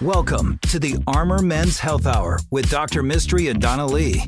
Welcome to the Armor Men's Health Hour with Dr. Mistry and Donna Lee.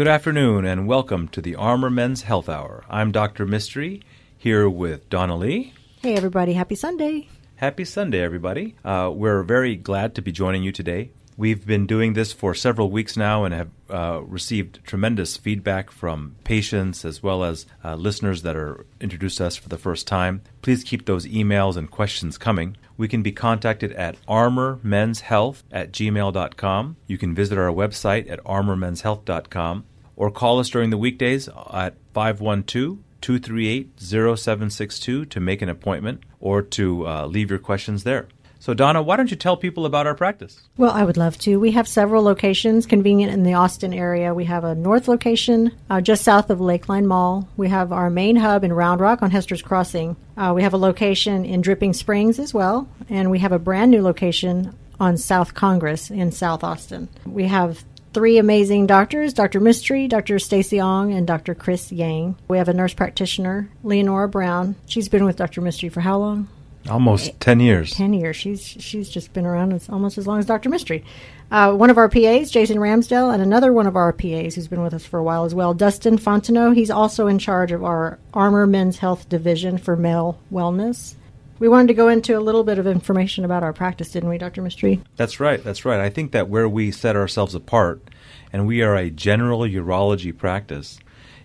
Good afternoon and welcome to the Armor Men's Health Hour. I'm Dr. Mistry here with Donna Lee. Hey, everybody. Happy Sunday. Happy Sunday, everybody. Uh, we're very glad to be joining you today. We've been doing this for several weeks now and have uh, received tremendous feedback from patients as well as uh, listeners that are introduced to us for the first time. Please keep those emails and questions coming. We can be contacted at armormenshealth at gmail.com. You can visit our website at armormenshealth.com or call us during the weekdays at 512 238 0762 to make an appointment or to uh, leave your questions there. So, Donna, why don't you tell people about our practice? Well, I would love to. We have several locations convenient in the Austin area. We have a north location uh, just south of Lakeline Mall. We have our main hub in Round Rock on Hester's Crossing. Uh, we have a location in Dripping Springs as well. And we have a brand new location on South Congress in South Austin. We have three amazing doctors Dr. Mistry, Dr. Stacy Ong, and Dr. Chris Yang. We have a nurse practitioner, Leonora Brown. She's been with Dr. Mistry for how long? Almost 10 years. 10 years. She's she's just been around as, almost as long as Dr. Mistry. Uh, one of our PAs, Jason Ramsdell, and another one of our PAs who's been with us for a while as well, Dustin Fontenot. He's also in charge of our Armor Men's Health Division for male wellness. We wanted to go into a little bit of information about our practice, didn't we, Dr. Mistry? That's right. That's right. I think that where we set ourselves apart, and we are a general urology practice,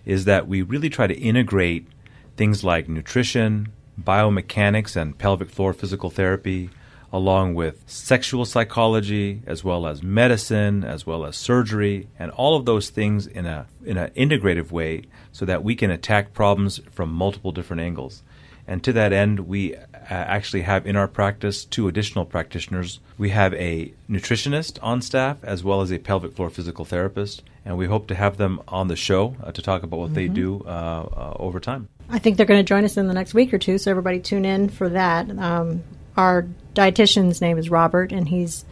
is that we really try to integrate things like nutrition, biomechanics, and pelvic floor physical therapy, along with sexual psychology, as well as medicine, as well as surgery, and all of those things in a in an integrative way, so that we can attack problems from multiple different angles. And to that end, we actually have in our practice two additional practitioners. We have a nutritionist on staff as well as a pelvic floor physical therapist, and we hope to have them on the show uh, to talk about what mm-hmm. they do uh, uh, over time. I think they're going to join us in the next week or two, so everybody tune in for that. Um, our dietitian's name is Robert, and he's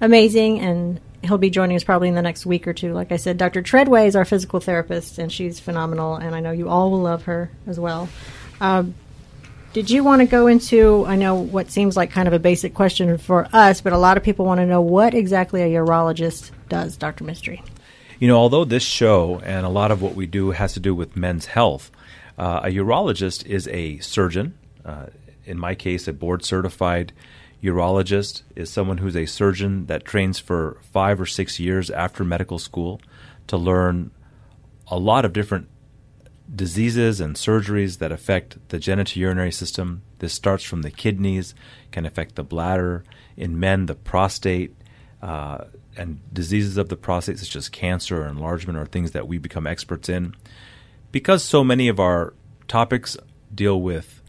amazing, and he'll be joining us probably in the next week or two. Like I said, Dr. Treadway is our physical therapist, and she's phenomenal, and I know you all will love her as well. Um, did you want to go into, I know what seems like kind of a basic question for us, but a lot of people want to know what exactly a urologist does, Dr. Mistry You know, although this show and a lot of what we do has to do with men's health, uh, a urologist is a surgeon. Uh, in my case, a board certified urologist is someone who's a surgeon that trains for five or six years after medical school to learn a lot of different diseases and surgeries that affect the genitourinary system. This starts from the kidneys, can affect the bladder. In men, the prostate, uh, and diseases of the prostate, such as cancer or enlargement, are things that we become experts in. Because so many of our topics deal with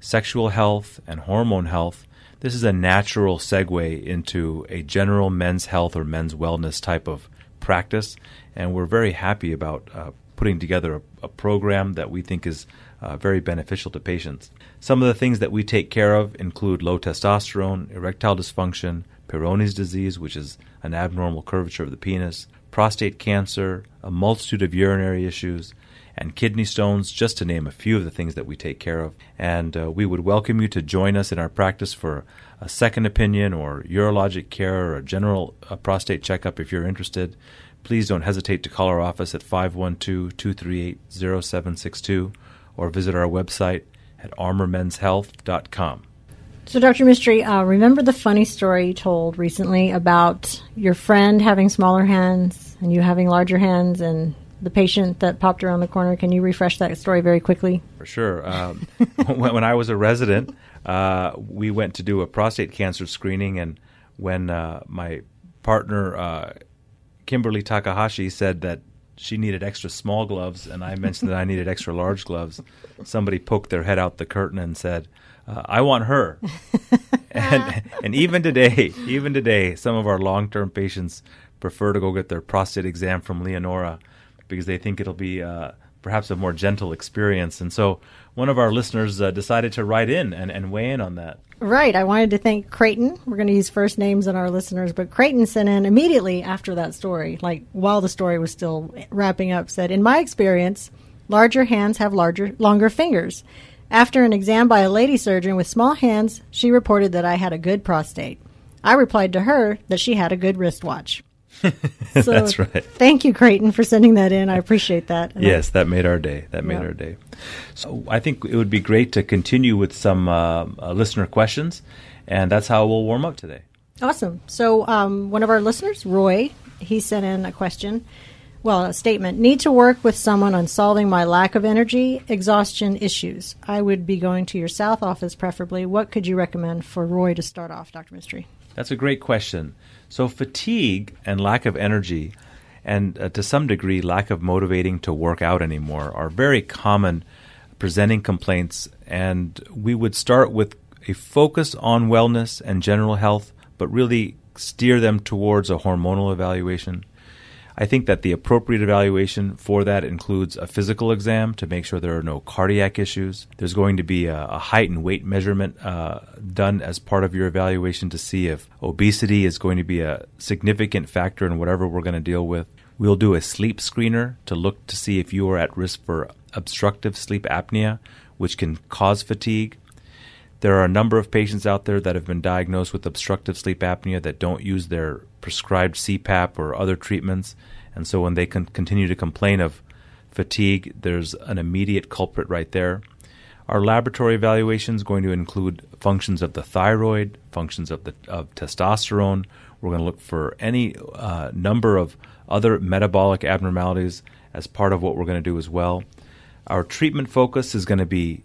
sexual health and hormone health, this is a natural segue into a general men's health or men's wellness type of practice, and we're very happy about uh, putting together a, a, program that we think is uh, very beneficial to patients. Some of the things that we take care of include low testosterone, erectile dysfunction, Peyronie's disease, which is an abnormal curvature of the penis, prostate cancer, a multitude of urinary issues, and kidney stones, just to name a few of the things that we take care of. And uh, we would welcome you to join us in our practice for a second opinion or urologic care or a general uh, prostate checkup if you're interested please don't hesitate to call our office at 512 238 0762 or visit our website at armormenshealth.com. So, Dr. Mistry, uh, remember the funny story you told recently about your friend having smaller hands and you having larger hands and the patient that popped around the corner? Can you refresh that story very quickly? For sure. Um, when, when, I was a resident, uh, we went to do a prostate cancer screening, and when uh, my partner uh, Kimberly Takahashi said that she needed extra small gloves, and I mentioned that I needed extra large gloves. Somebody poked their head out the curtain and said, uh, "I want her." and and even today, even today, some of our long-term patients prefer to go get their prostate exam from Leonora because they think it'll be uh, perhaps a more gentle experience. And so one of our listeners uh, decided to write in and, and weigh in on that. Right. I wanted to thank Creighton. We're going to use first names on our listeners, but Creighton sent in immediately after that story, like while the story was still wrapping up, said, In my experience, larger hands have larger, longer fingers. After an exam by a lady surgeon with small hands, she reported that I had a good prostate. I replied to her that she had a good wristwatch. so That's right. Thank you, Creighton, for sending that in. I appreciate that. And yes, that made our day. That made our day. So I think it would be great to continue with some uh, uh, listener questions, and that's how we'll warm up today. Awesome. So um, one of our listeners, Roy, he sent in a question. Well, a statement. Need to work with someone on solving my lack of energy, exhaustion issues. I would be going to your South office preferably. What could you recommend for Roy to start off, Dr. Mistry? That's a great question. So, fatigue and lack of energy, and uh, to some degree, lack of motivating to work out anymore, are very common presenting complaints. And we would start with a focus on wellness and general health, but really steer them towards a hormonal evaluation. I think that the appropriate evaluation for that includes a physical exam to make sure there are no cardiac issues. There's going to be a, a height and weight measurement uh, done as part of your evaluation to see if obesity is going to be a significant factor in whatever we're going to deal with. We'll do a sleep screener to look to see if you are at risk for obstructive sleep apnea, which can cause fatigue. There are a number of patients out there that have been diagnosed with obstructive sleep apnea that don't use their prescribed CPAP or other treatments. And so when they can continue to complain of fatigue, there's an immediate culprit right there. Our laboratory evaluation is going to include functions of the thyroid, functions of the of testosterone. We're going to look for any uh, number of other metabolic abnormalities as part of what we're going to do as well. Our treatment focus is going to be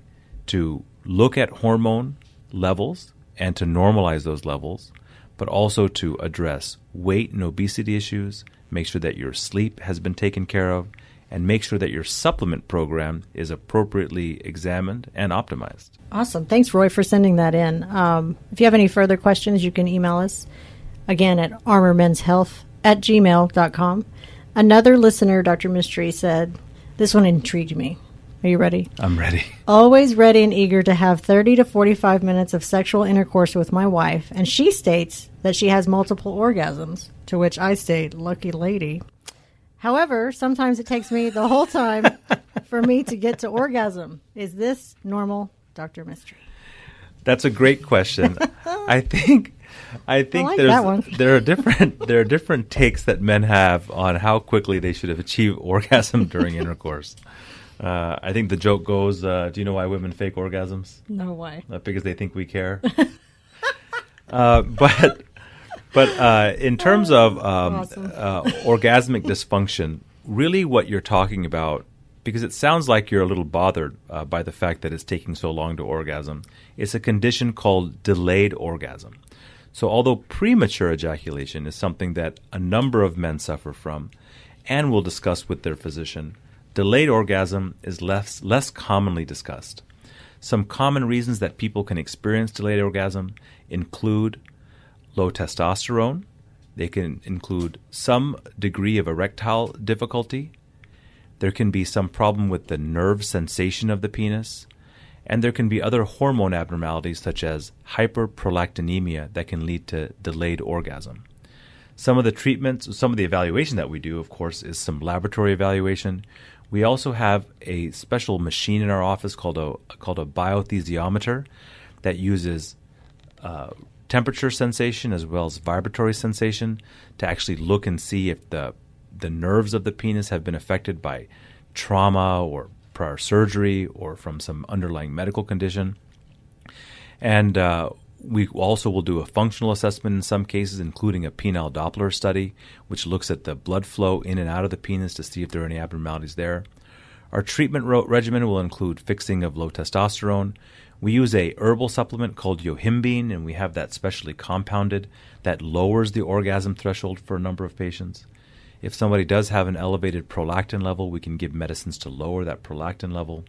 to look at hormone levels and to normalize those levels but also to address weight and obesity issues, make sure that your sleep has been taken care of, and make sure that your supplement program is appropriately examined and optimized. Awesome. Thanks, Roy, for sending that in. Um, if you have any further questions, you can email us again at armormenshealth at gmail.com. Another listener, Dr. Mistry, said, This one intrigued me. Are you ready? I'm ready. Always ready and eager to have 30 to 45 minutes of sexual intercourse with my wife, and she states that she has multiple orgasms, to which I state, lucky lady. However, sometimes it takes me the whole time for me to get to orgasm. Is this normal, Dr. Mistry? That's a great question. I think I think I like there's there are different there are different takes that men have on how quickly they should have achieved orgasm during intercourse. Uh, I think the joke goes, uh, "Do you know why women fake orgasms? No why? Uh, because they think we care." Uh, but but uh, in terms of um, awesome. Uh, orgasmic dysfunction, really, what you're talking about, because it sounds like you're a little bothered by the fact that it's taking so long to orgasm, it's a condition called delayed orgasm. So, although premature ejaculation is something that a number of men suffer from, and will discuss with their physician delayed orgasm is less, less commonly discussed. Some common reasons that people can experience delayed orgasm include low testosterone, they can include some degree of erectile difficulty, there can be some problem with the nerve sensation of the penis, and there can be other hormone abnormalities such as hyperprolactinemia that can lead to delayed orgasm. Some of the treatments, some of the evaluation that we do, of course, is some laboratory evaluation. We also have a special machine in our office called a called a biothesiometer that uses uh, temperature sensation as well as vibratory sensation to actually look and see if the the nerves of the penis have been affected by trauma or prior surgery or from some underlying medical condition. And uh, we also will do a functional assessment in some cases, including a penile Doppler study, which looks at the blood flow in and out of the penis to see if there are any abnormalities there. Our treatment regimen will include fixing of low testosterone. We use a herbal supplement called yohimbine, and we have that specially compounded that lowers the orgasm threshold for a number of patients. If somebody does have an elevated prolactin level, we can give medicines to lower that prolactin level.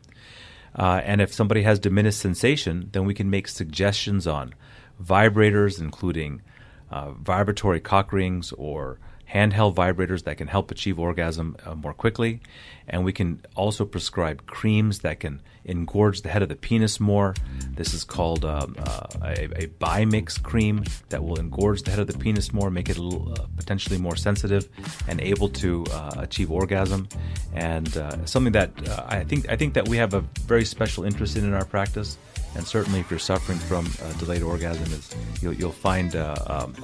Uh, and if somebody has diminished sensation, then we can make suggestions on vibrators, including uh, vibratory cock rings or handheld vibrators that can help achieve orgasm uh, more quickly. And we can also prescribe creams that can engorge the head of the penis more. This is called um, uh, a, a bimix cream that will engorge the head of the penis more, make it little, uh, potentially more sensitive and able to uh, achieve orgasm. And uh, something that uh, I think I think that we have a very special interest in in our practice. And certainly, if you're suffering from uh, delayed orgasm, is you'll, you'll find uh, um,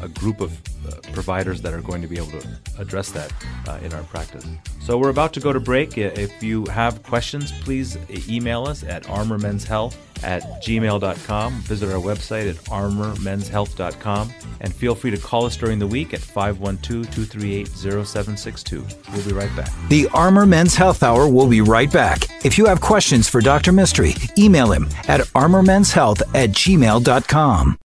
a, group of uh, providers that are going to be able to address that uh, in our practice. So we're about to go to break. If you have questions, please email us at armormenshealth at gmail.com. Visit our website at armormenshealth.com and feel free to call us during the week at 512 238 0762. We'll be right back. The Armor Men's Health Hour will be right back. If you have questions for Dr. Mistry, email him at armormenshealth at gmail.com.